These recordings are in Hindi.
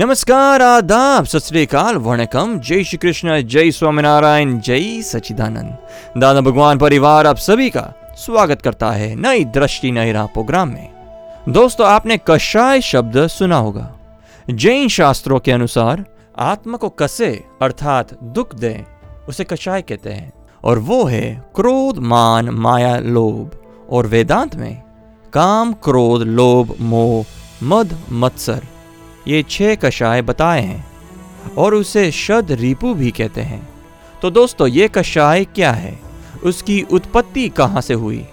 नमस्कार, आदाब, सत श्रीकाल वणकम। जय श्री कृष्ण, जय स्वामीनारायण, जय सचिदानंद दादा भगवान परिवार आप सभी का स्वागत करता है नई दृष्टि, नई राह प्रोग्राम में। दोस्तों, आपने कषाय शब्द सुना होगा। जैन शास्त्रों के अनुसार, आत्मा को कसे, अर्थात दुख दे, उसे कषाय कहते हैं। और वो है क्रोध, मान, माया, लोभ। और वेदांत में, काम, क्रोध, लोभ, मोह, मद, मत्सर। ये छह कषाय बताए हैं, और उसे शद रिपु भी कहते हैं। तो दोस्तों, ये कषाय क्या है? उसकी उत्पत्ति कहाँ से हुई?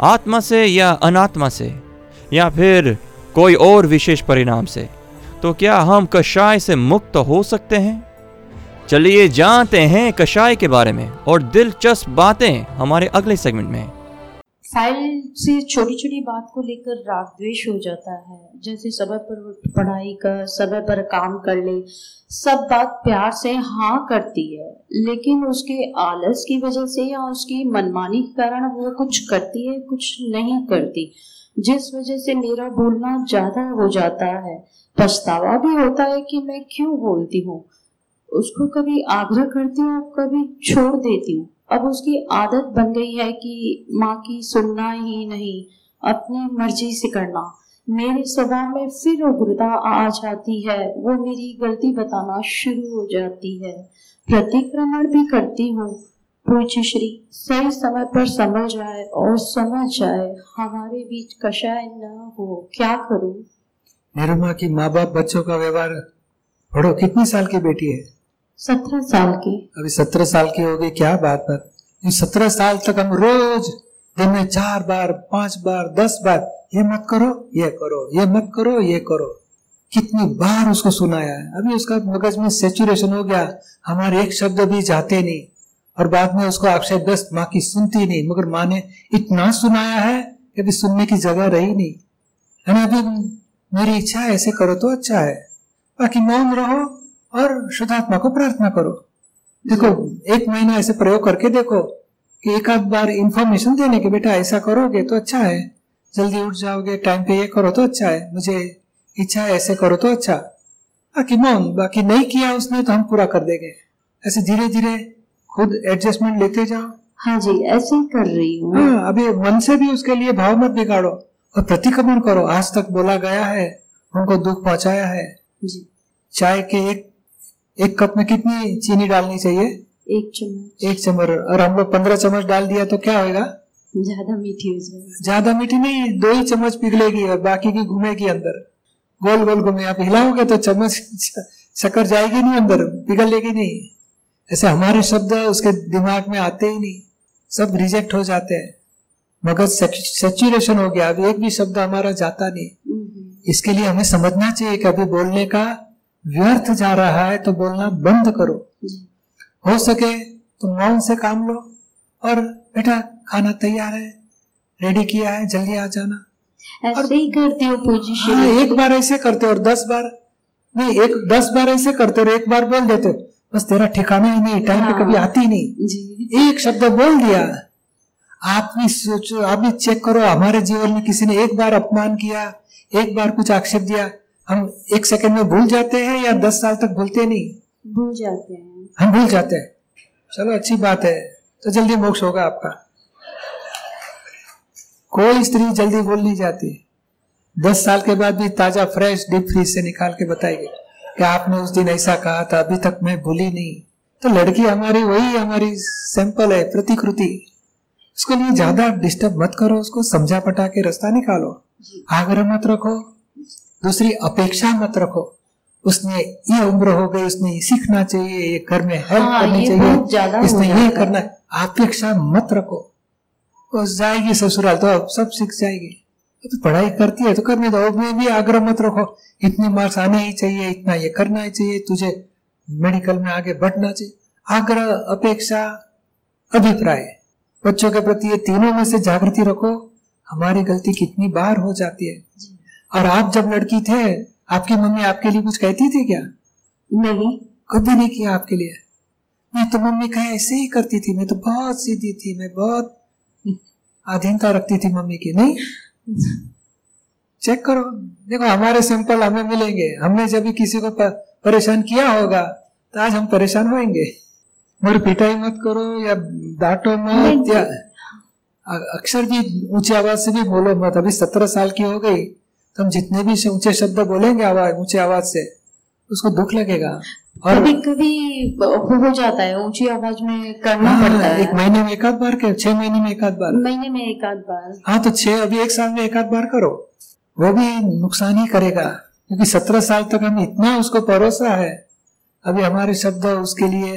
आत्मा से या अनात्मा से? या फिर कोई और विशेष परिणाम से? तो क्या हम कषाय से मुक्त हो सकते हैं? चलिए जानते हैं कषाय के बारे में, और दिलचस्प बातें हमारे अगले सेगमेंट में। फ़ाइल से छोटी छोटी बात को लेकर राग द्वेष हो जाता है। जैसे समय पर पढ़ाई कर समय पर काम कर ले सब बात प्यार से हाँ करती है। लेकिन उसके आलस की वजह से या उसकी मनमानी के कारण वो कुछ करती है, कुछ नहीं करती। जिस वजह से मेरा बोलना ज़्यादा हो जाता है। पछतावा भी होता है कि मैं क्यों बोलती हूँ। उसको कभी आग्रह करती हूँ, कभी छोड़ देती हूँ। अब उसकी आदत बन गई है कि माँ की सुनना ही नहीं, अपनी मर्ज़ी से करना। मेरे स्वभाव में फिर उग्रता आ जाती है, वो मेरी गलती बताना शुरू हो जाती है। प्रतिक्रमण भी करती हूँ। पूज्य श्री, सही समय पर समझ जाए और समझ जाए, हमारे बीच कषाय न हो, क्या करूँ? निरुमा की माँ बाप बच्चों का व्यवहार पढ़ो कितनी साल की बेटी है? सत्रह साल की। अभी सत्रह साल की हो गई क्या बात बात। सत्रह साल तक हम रोज दिन में चार बार, पाँच बार, दस बार, ये मत करो, ये करो, ये मत करो, ये करो। कितनी बार उसको सुनाया है। अभी उसका मगज में सेचुरेशन हो गया, हमारे एक शब्द भी जाते नहीं। और बाद में उसको आक्षेप दस्त माँ की सुनती नहीं, मगर माँ ने इतना सुनाया है कि अभी सुनने की जगह रही नहीं। है ना, अभी मेरी इच्छा ऐसे करो तो अच्छा है। बाकी मौन रहो और शुद्धात्मा को प्रार्थना करो। देखो एक महीना ऐसे प्रयोग करके देखो कि एक आध बार इंफॉर्मेशन देने के बेटा ऐसा करोगे तो अच्छा है। जल्दी उठ जाओगे टाइम पे ये करो तो अच्छा है। मुझे इच्छा है ऐसे करो तो अच्छा। बाकी मौन बाकी नहीं किया उसने तो हम पूरा कर देंगे। ऐसे धीरे धीरे खुद एडजस्टमेंट लेते जाओ। हाँ जी ऐसे ही कर रही हूँ हाँ अभी मन से भी उसके लिए भाव मत बिगाड़ो। और प्रतिक्रमण करो। आज तक बोला गया है उनको दुख पहुँचाया है। जी। चाय के एक एक कप में कितनी चीनी डालनी चाहिए? एक चम्मच। एक चम्मच। और हम लोग पंद्रह चम्मच डाल दिया तो क्या होगा ज़्यादा मीठी हो जाएगी। ज़्यादा मीठी नहीं दो ही चम्मच पिघलेगी और बाकी की घूमेगी अंदर। गोल गोल घूमे। आप हिलाओगे तो चम्मच शक्कर जाएगी नहीं अंदर पिघल लेगी नहीं। ऐसे हमारे शब्द उसके दिमाग में आते ही नहीं। सब रिजेक्ट हो जाते हैं। मगज सेचुरेशन हो गया। अभी एक भी शब्द हमारा जाता नहीं। हम्म, इसके लिए हमें समझना चाहिए कि अभी बोलने का व्यर्थ जा रहा है तो बोलना बंद करो। हो सके तो मौन से काम लो और बेटा खाना तैयार है रेडी किया है जल्दी आ जाना। ऐसे ही करती हूँ पूजी हाँ एक बार ऐसे करते और दस बार। नहीं एक दस बार ऐसे करते और एक बार बोल देते बस तेरा ठिकाना ही नहीं टाइम पे हाँ। कभी आती नहीं। जी। एक शब्द बोल दिया। आप भी सोचो आप भी चेक करो हमारे जीवन में किसी ने एक बार अपमान किया एक बार कुछ आक्षेप दिया। हम एक सेकंड में भूल जाते हैं या दस साल तक भूलते नहीं? भूल जाते हैं। हम भूल जाते हैं। चलो अच्छी बात है। तो जल्दी मोक्ष होगा आपका। कोई स्त्री जल्दी भूल नहीं जाती। दस साल के बाद भी ताज़ा फ्रेश डीप फ्रीज से निकाल के बताएगी कि आपने उस दिन ऐसा कहा था अभी तक मैं भूली नहीं। तो लड़की हमारी वही हमारी सैंपल है प्रतिकृति। उसके लिए ज़्यादा डिस्टर्ब मत करो उसको समझा पटा के रास्ता निकालो। आग्रह मत रखो। दूसरी अपेक्षा मत रखो। उसने ये उम्र हो गई उसने ये सीखना चाहिए ये घर में हेल्प हाँ, करनी चाहिए। इसने ये करना अपेक्षा मत रखो। वो जाएगी ससुराल तो अब सब सीख जाएगी। तो पढ़ाई करती है तो करने दो। में भी आग्रह मत रखो। इतने मार्क्स आने ही चाहिए इतना ये करना ही चाहिए। तुझे मेडिकल में आगे बढ़ना चाहिए। आग्रह अपेक्षा अभिप्राय। बच्चों के प्रति ये तीनों में से जागृति रखो। हमारी गलती कितनी बार हो जाती है। और आप जब लड़की थे आपकी मम्मी आपके लिए कुछ कहती थी क्या? नहीं। कभी नहीं किया आपके लिए? मैं तो मम्मी कहे ऐसे ही करती थी मैं तो बहुत सीधी थी मैं बहुत अधीनता रखती थी मम्मी की नहीं? चेक करो देखो हमारे सैंपल हमें मिलेंगे। हमने जब भी किसी को परेशान किया होगा तो आज हम परेशान होंगे और पिटाई मत करो या डांटो मत या अक्षर भी ऊँची आवाज़ से भी बोलो मत। अभी सत्रह साल की हो गई। तो हम जितने भी ऊँचे शब्द बोलेंगे आवाज़ ऊँचे आवाज़ से उसको दुख लगेगा। और कभी कभी हो जाता है ऊँची आवाज़ में करना हाँ, पड़ता एक महीने में एक आध बार के छह महीने में एक आध बार। महीने में एक आध बार। हाँ तो छह अभी एक साल में एक आध बार करो। वो भी नुकसान ही करेगा क्योंकि सत्रह साल तक हम इतना उसको परोसा है। अभी हमारे शब्द उसके लिए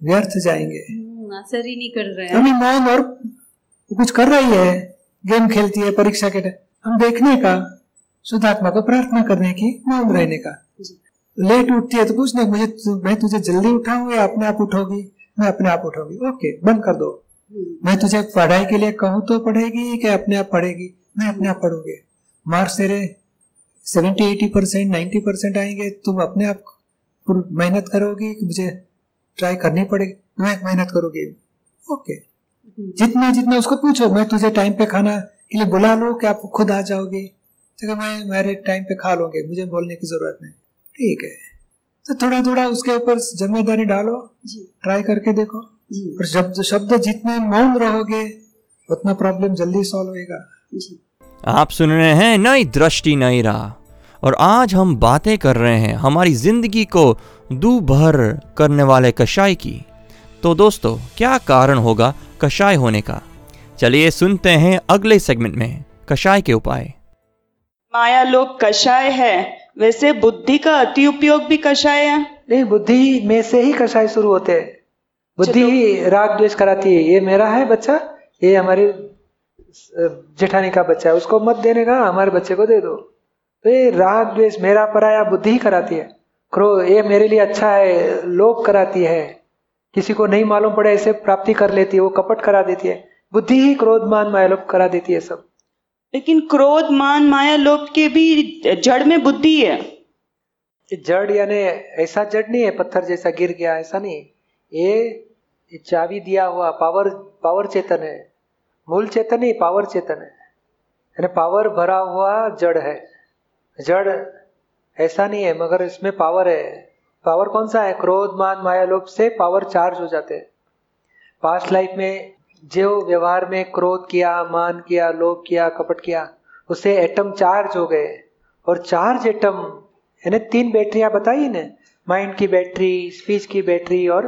व्यर्थ जाएँगे। हम्म, असर ही नहीं कर रहे हैं। अभी मौन और कुछ कर रही है गेम खेलती है परीक्षा के टाइम हम देखने का। शुद्धात्मा को प्रार्थना करने की मौन रहने का। लेट उठती है तो पूछने मुझे मैं तुझे जल्दी उठाऊं या अपने आप उठोगी? मैं अपने आप उठोगी। ओके बंद कर दो। मैं तुझे पढ़ाई के लिए कहूँ तो पढ़ेगी कि अपने आप पढ़ेगी? मैं अपने आप पढ़ूँगी। मार्क्स तेरे seventy eighty percent ninety percent आएँगे। तुम अपने आप मेहनत करोगी कि मुझे ट्राई करनी पड़ेगी? मैं मेहनत करोगी। ओके। जितना जितना उसको पूछो मैं तुझे टाइम पे खाना के लिए बुला लो कि आप खुद आ जाओगे? तो मैं मेरे टाइम पे खा लोगे मुझे बोलने की ज़रूरत नहीं। ठीक है। तो थोड़ा थोड़ा उसके ऊपर ज़िम्मेदारी डालो ट्राई करके देखो। और शब्द शब्द जितने मौन रहोगे उतना प्रॉब्लम जल्दी सॉल्व होएगा। आप सुन रहे हैं नई दृष्टि नई राह। और आज हम बातें कर रहे हैं हमारी ज़िंदगी को दूभर करने वाले कषाय की। तो दोस्तों क्या कारण होगा कषाय होने का? चलिए सुनते हैं अगले सेगमेंट में कषाय के उपाय। माया लोक कषाय है। वैसे बुद्धि का अति उपयोग भी कषाय है। नहीं बुद्धि में से ही कषाय शुरू होते हैं। बुद्धि ही राग द्वेष कराती है। ये मेरा है बच्चा ये हमारी जेठानी का बच्चा है। उसको मत देने का हमारे बच्चे को दे दो। तो ये राग द्वेष मेरा पराया बुद्धि ही कराती है। क्रोध ये मेरे लिए अच्छा है लोभ कराती है। किसी को नहीं मालूम पड़े ऐसे प्राप्ति कर लेती है वो कपट करा देती है। बुद्धि ही क्रोध मान माया लोभ करा देती है सब। लेकिन क्रोध, मान, माया, लोभ के भी जड़ में बुद्धि है। जड़ यानी ऐसा जड़ नहीं है, पत्थर जैसा गिर गया, ऐसा नहीं। ये चाबी दिया हुआ पावर पावर चेतन है। मूल चेतन ही पावर चेतन है। यानी पावर भरा हुआ जड़ है। जड़ ऐसा नहीं है, मगर इसमें पावर है। पावर कौन सा है? क्रोध, मान, माया, लोभ से पावर चार्ज हो जाते हैं। पास्ट लाइफ में जो व्यवहार में क्रोध किया, मान किया, लोभ किया, कपट किया उससे एटम चार्ज हो गए। और चार्ज एटम यानी तीन बैटरियाँ बताई ने माइंड की बैटरी स्पीच की बैटरी और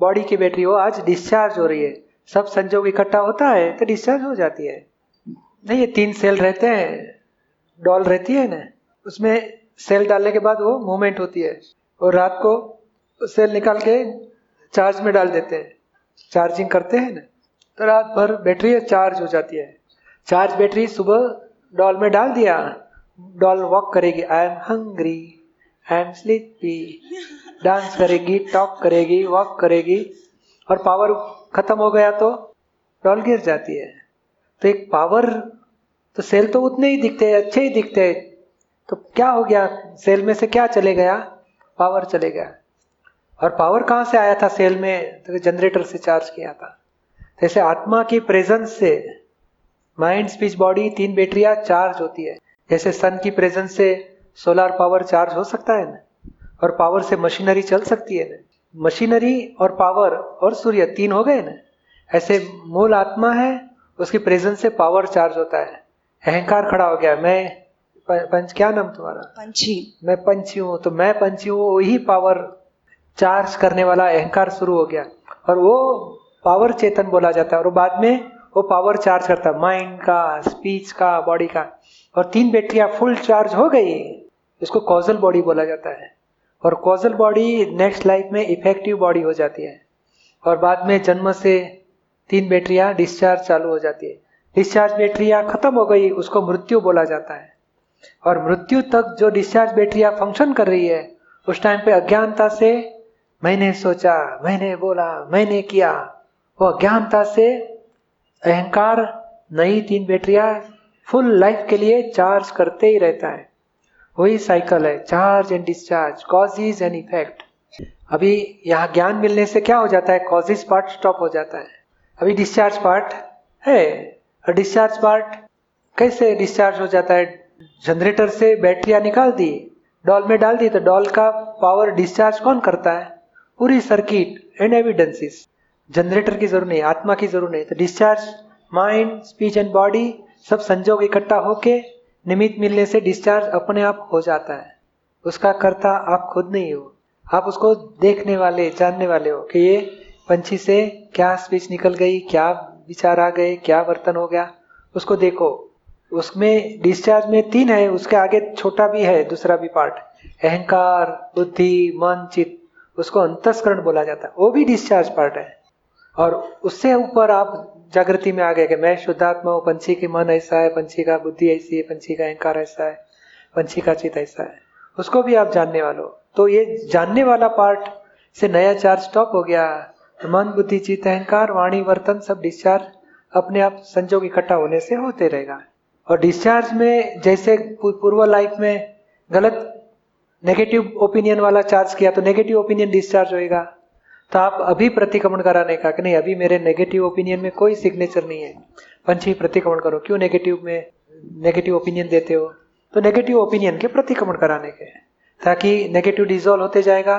बॉडी की बैटरी, वो आज डिस्चार्ज हो रही है। सब संजोग इकट्ठा होता है तो डिस्चार्ज हो जाती है। नहीं, ये तीन सेल रहते हैं डॉल रहती है ना उसमें सेल डालने के बाद वो मूवमेंट होती है। और रात को सेल निकाल के चार्ज में डाल देते हैं। चार्जिंग करते हैं ना तो रात भर बैटरी चार्ज हो जाती है। चार्ज बैटरी सुबह डॉल में डाल दिया, डॉल वॉक करेगी। I am hungry I am sleepy dance करेगी टॉक करेगी वॉक करेगी। और पावर खत्म हो गया तो डॉल गिर जाती है। तो एक पावर तो सेल तो उतने ही दिखते हैं अच्छे ही दिखते। हैं तो क्या हो गया? सेल में से क्या चले गया? पावर चले गया। और पावर कहाँ से आया था सेल में? तो जनरेटर से चार्ज किया था। जैसे आत्मा की प्रेजेंस से माइंड स्पीच बॉडी तीन बैटरियाँ चार्ज होती है। जैसे सन की प्रेजेंस से सोलर पावर चार्ज हो सकता है ना? और पावर से मशीनरी चल सकती है ना? मशीनरी और पावर और सूर्य तीन हो गए ना? ऐसे मूल आत्मा है उसकी प्रेजेंस से पावर चार्ज होता है। अहंकार खड़ा हो गया। मैं पंच क्या नाम तुम्हारा? पंछी। मैं पंछी हूँ तो मैं पंछी हूँ वही पावर चार्ज करने वाला अहंकार शुरू हो गया। और वो पावर चेतन बोला जाता है और बाद में वो पावर चार्ज करता है माइंड का स्पीच का बॉडी का। और तीन बैटरियाँ फुल चार्ज हो गई, इसको कॉजल बॉडी बोला जाता है। और कॉजल बॉडी नेक्स्ट लाइफ में इफ़ेक्टिव बॉडी हो जाती है। और बाद में जन्म से तीन बैटरियाँ डिस्चार्ज चालू हो जाती है। डिस्चार्ज बैटरिया खत्म हो गई, उसको मृत्यु बोला जाता है। और मृत्यु तक जो डिस्चार्ज बैटरिया फ़ंक्शन कर रही है, उस टाइम पे अज्ञानता से, मैंने सोचा, मैंने बोला, मैंने किया। वो अज्ञानता से अहंकार, नई तीन बैटरिया फुल लाइफ के लिए चार्ज करते ही रहता है। वही साइकिल है charge and discharge causes and effect अभी यहाँ ज्ञान मिलने से क्या हो जाता है? कॉजिज पार्ट स्टॉप हो जाता है। अभी डिस्चार्ज पार्ट है। और डिस्चार्ज पार्ट कैसे डिस्चार्ज हो जाता है? जनरेटर से बैटरिया निकाल दी डॉल में डाल दी तो डॉल का पावर डिस्चार्ज कौन करता है? पूरी सर्किट एंड एविडेंसिस जनरेटर की ज़रूरत नहीं, आत्मा की ज़रूरत नहीं। तो discharge mind speech and body सब संजोग इकट्ठा होके निमित्त मिलने से डिस्चार्ज अपने आप हो जाता है। उसका कर्ता आप खुद नहीं हो। आप उसको देखने वाले, जानने वाले हो कि ये पंछी से क्या स्पीच निकल गई, क्या विचार आ गए, क्या बर्तन हो गया। उसको देखो। उसमें डिस्चार्ज में तीन है, उसके आगे छोटा भी है, दूसरा भी पार्ट अहंकार, बुद्धि, मन, चित्त, उसको अंतस्करण बोला जाता है। वो भी डिस्चार्ज पार्ट है। और उससे ऊपर आप जागृति में आ गए कि मैं शुद्धात्मा हूँ, पंछी की मन ऐसा है, पंछी का बुद्धि ऐसी है, पंछी का अहंकार ऐसा है, पंछी का चित ऐसा है। उसको भी आप जानने वाले तो ये जानने वाला पार्ट से नया चार्ज स्टॉप हो गया। मन, बुद्धि चित अहंकार, वाणी, वर्तन सब डिस्चार्ज अपने आप संजोग इकट्ठा होने से होते रहेगा। और डिस्चार्ज में जैसे पूर्व लाइफ में गलत नेगेटिव ओपिनियन वाला चार्ज किया तो नेगेटिव ओपिनियन डिस्चार्ज होएगा। तो आप अभी प्रतिक्रमण कराने का कि नहीं, अभी मेरे नेगेटिव ओपिनियन में कोई सिग्नेचर नहीं है। पंछी प्रतिक्रमण करो। क्यों नेगेटिव में नेगेटिव ओपिनियन देते हो? तो नेगेटिव ओपिनियन के प्रतिक्रमण कराने के ताकि नेगेटिव डिजोल्व होते जाएगा,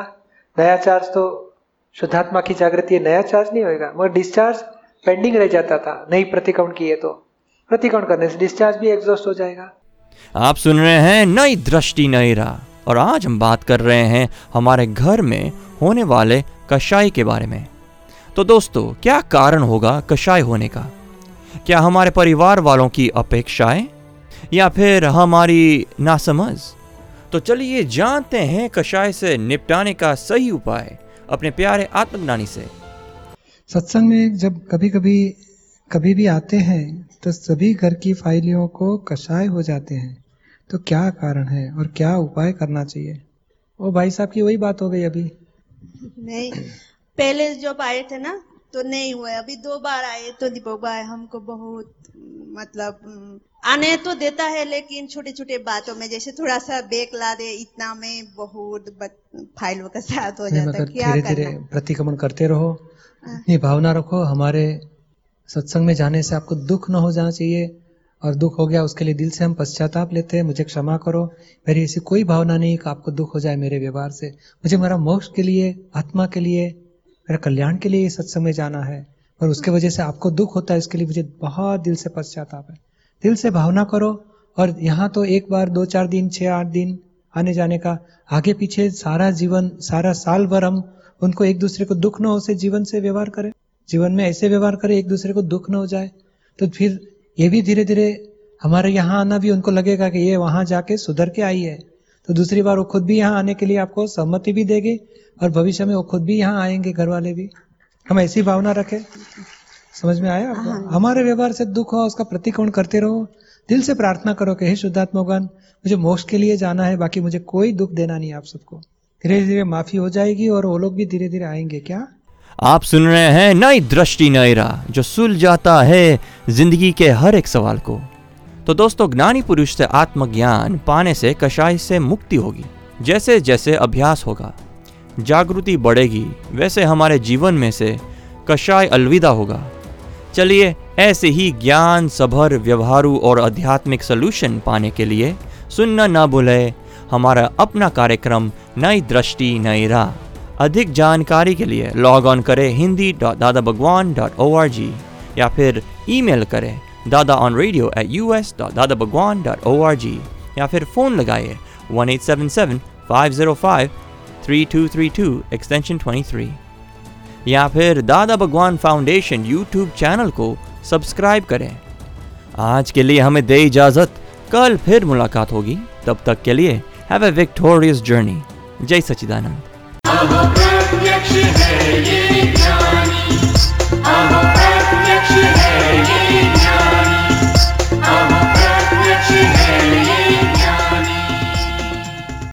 नया चार्ज तो शुद्धात्मा की जागृति है, नया चार्ज नहीं होएगा। मगर डिस्चार्ज पेंडिंग रह जाता था, नहीं प्रतिक्रमण किए तो। प्रतिक्रमण करने से डिस्चार्ज भी एग्जॉस्ट हो जाएगा। आप सुन रहे हैं नई दृष्टि नई राह, और आज हम बात कर रहे हैं हमारे घर में होने वाले कषाय के बारे में। तो दोस्तों, क्या कारण होगा कषाय होने का? क्या हमारे परिवार वालों की अपेक्षाएँ? या फिर हमारी नासमझ? तो चलिए जानते हैं कषाय से निपटाने का सही उपाय अपने प्यारे आत्मज्ञानी से। सत्संग में जब कभी कभी कभी भी आते हैं तो सभी घर की फाइलियों को कषाय हो जाते हैं। तो क्या कारण है और क्या उपाय करना चाहिए? ओ भाई साहब की वही बात हो गई अभी। नहीं। पहले जब आए थे ना तो नहीं हुए। अभी दो बार आए तो दीपक भाई हमको बहुत मतलब आने तो देता है लेकिन छोटे छोटे बातों में जैसे थोड़ा सा बेक ला दे इतना में बहुत फाइलों का साथ हो जाता है। क्या धीरे प्रतिक्रमण करते रहो हाँ। इतनी भावना रखो। हमारे सत्संग में जाने से आपको दुख न हो जाना चाहिए। और दुख हो गया उसके लिए दिल से हम पश्चाताप लेते हैं, मुझे क्षमा करो। मेरी ऐसी कोई भावना नहीं कि आपको दुख हो जाए मेरे व्यवहार से। मुझे मेरा मोक्ष के लिए, आत्मा के लिए, मेरा कल्याण के लिए ये सत्संग में जाना है। और उसके वजह से आपको दुख होता है, इसके लिए मुझे बहुत दिल से पश्चाताप है। दिल से भावना करो और यहाँ तो एक बार, दो चार दिन छः आठ दिन आने जाने का, आगे पीछे सारा जीवन, सारा साल भर हम उनको एक दूसरे को दुख न हो से जीवन से व्यवहार करें। जीवन में ऐसे व्यवहार करें, एक दूसरे को दुख न हो जाए। तो फिर ये भी धीरे धीरे हमारे यहाँ आना भी उनको लगेगा कि ये वहाँ जाके सुधर के आई है। तो दूसरी बार वो खुद भी यहाँ आने के लिए आपको सहमति भी देगी और भविष्य में वो खुद भी यहाँ आएँगे घर वाले भी। हम ऐसी भावना रखें। समझ में आया आपको? हाँ। हमारे व्यवहार से दुख हो उसका प्रतिकोण करते रहो। दिल से प्रार्थना करो कि हे शुद्धात्मगन मुझे मोक्ष के लिए जाना है बाकी मुझे कोई दुख देना नहीं आप सबको। धीरे धीरे माफ़ी हो जाएगी और वो लोग भी धीरे धीरे आएँगे। क्या? आप सुन रहे हैं नई दृष्टि, नई राह, जो सुल जाता है ज़िंदगी के हर एक सवाल को। तो दोस्तों, ज्ञानी पुरुष से आत्मज्ञान पाने से कषाय से मुक्ति होगी। जैसे जैसे अभ्यास होगा, जागृति बढ़ेगी, वैसे हमारे जीवन में से कषाय अलविदा होगा। चलिए, ऐसे ही ज्ञान, सभर, व्यवहारु और आध्यात्मिक सोल्यूशन पाने के लिए सुनना ना भूले हमारा अपना कार्यक्रम, नई दृष्टि, नई राह। अधिक जानकारी के लिए लॉग ऑन करें Hindi dot Dada Bhagwan dot O R G या फिर ईमेल करें Dada on radio at U S dot Dada Bhagwan dot O R G या फिर फ़ोन लगाइए one eight seven seven five zero five three two three two extension twenty three या फिर Dada Bhagwan foundation YouTube channel को सब्सक्राइब करें। आज के लिए हमें दे इजाज़त। कल फिर मुलाकात होगी। तब तक के लिए हैव ए विक्टोरियस जर्नी जय सचिदानंद प्रत्यक्ष है ये ज्ञानी